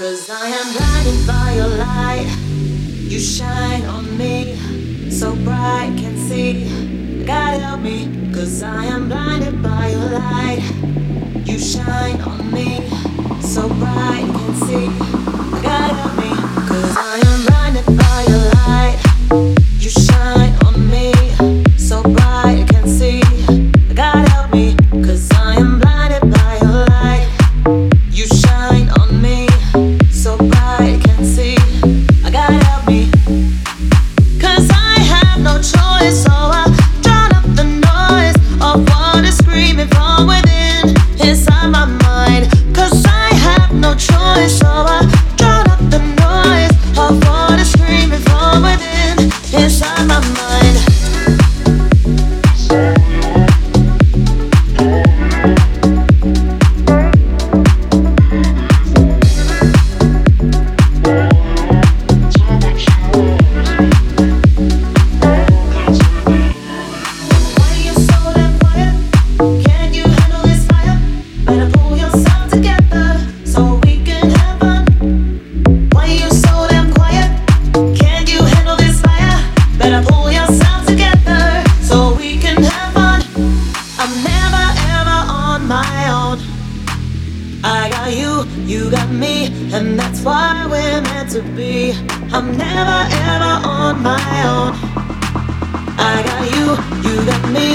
Cause I am blinded by your light. You shine on me so bright, can see. God help me, cause I am blinded by your light. inside my mind. ever on my own. I got you, you got me, and that's why we're meant to be. I'm never ever on my own. I got you, you got me.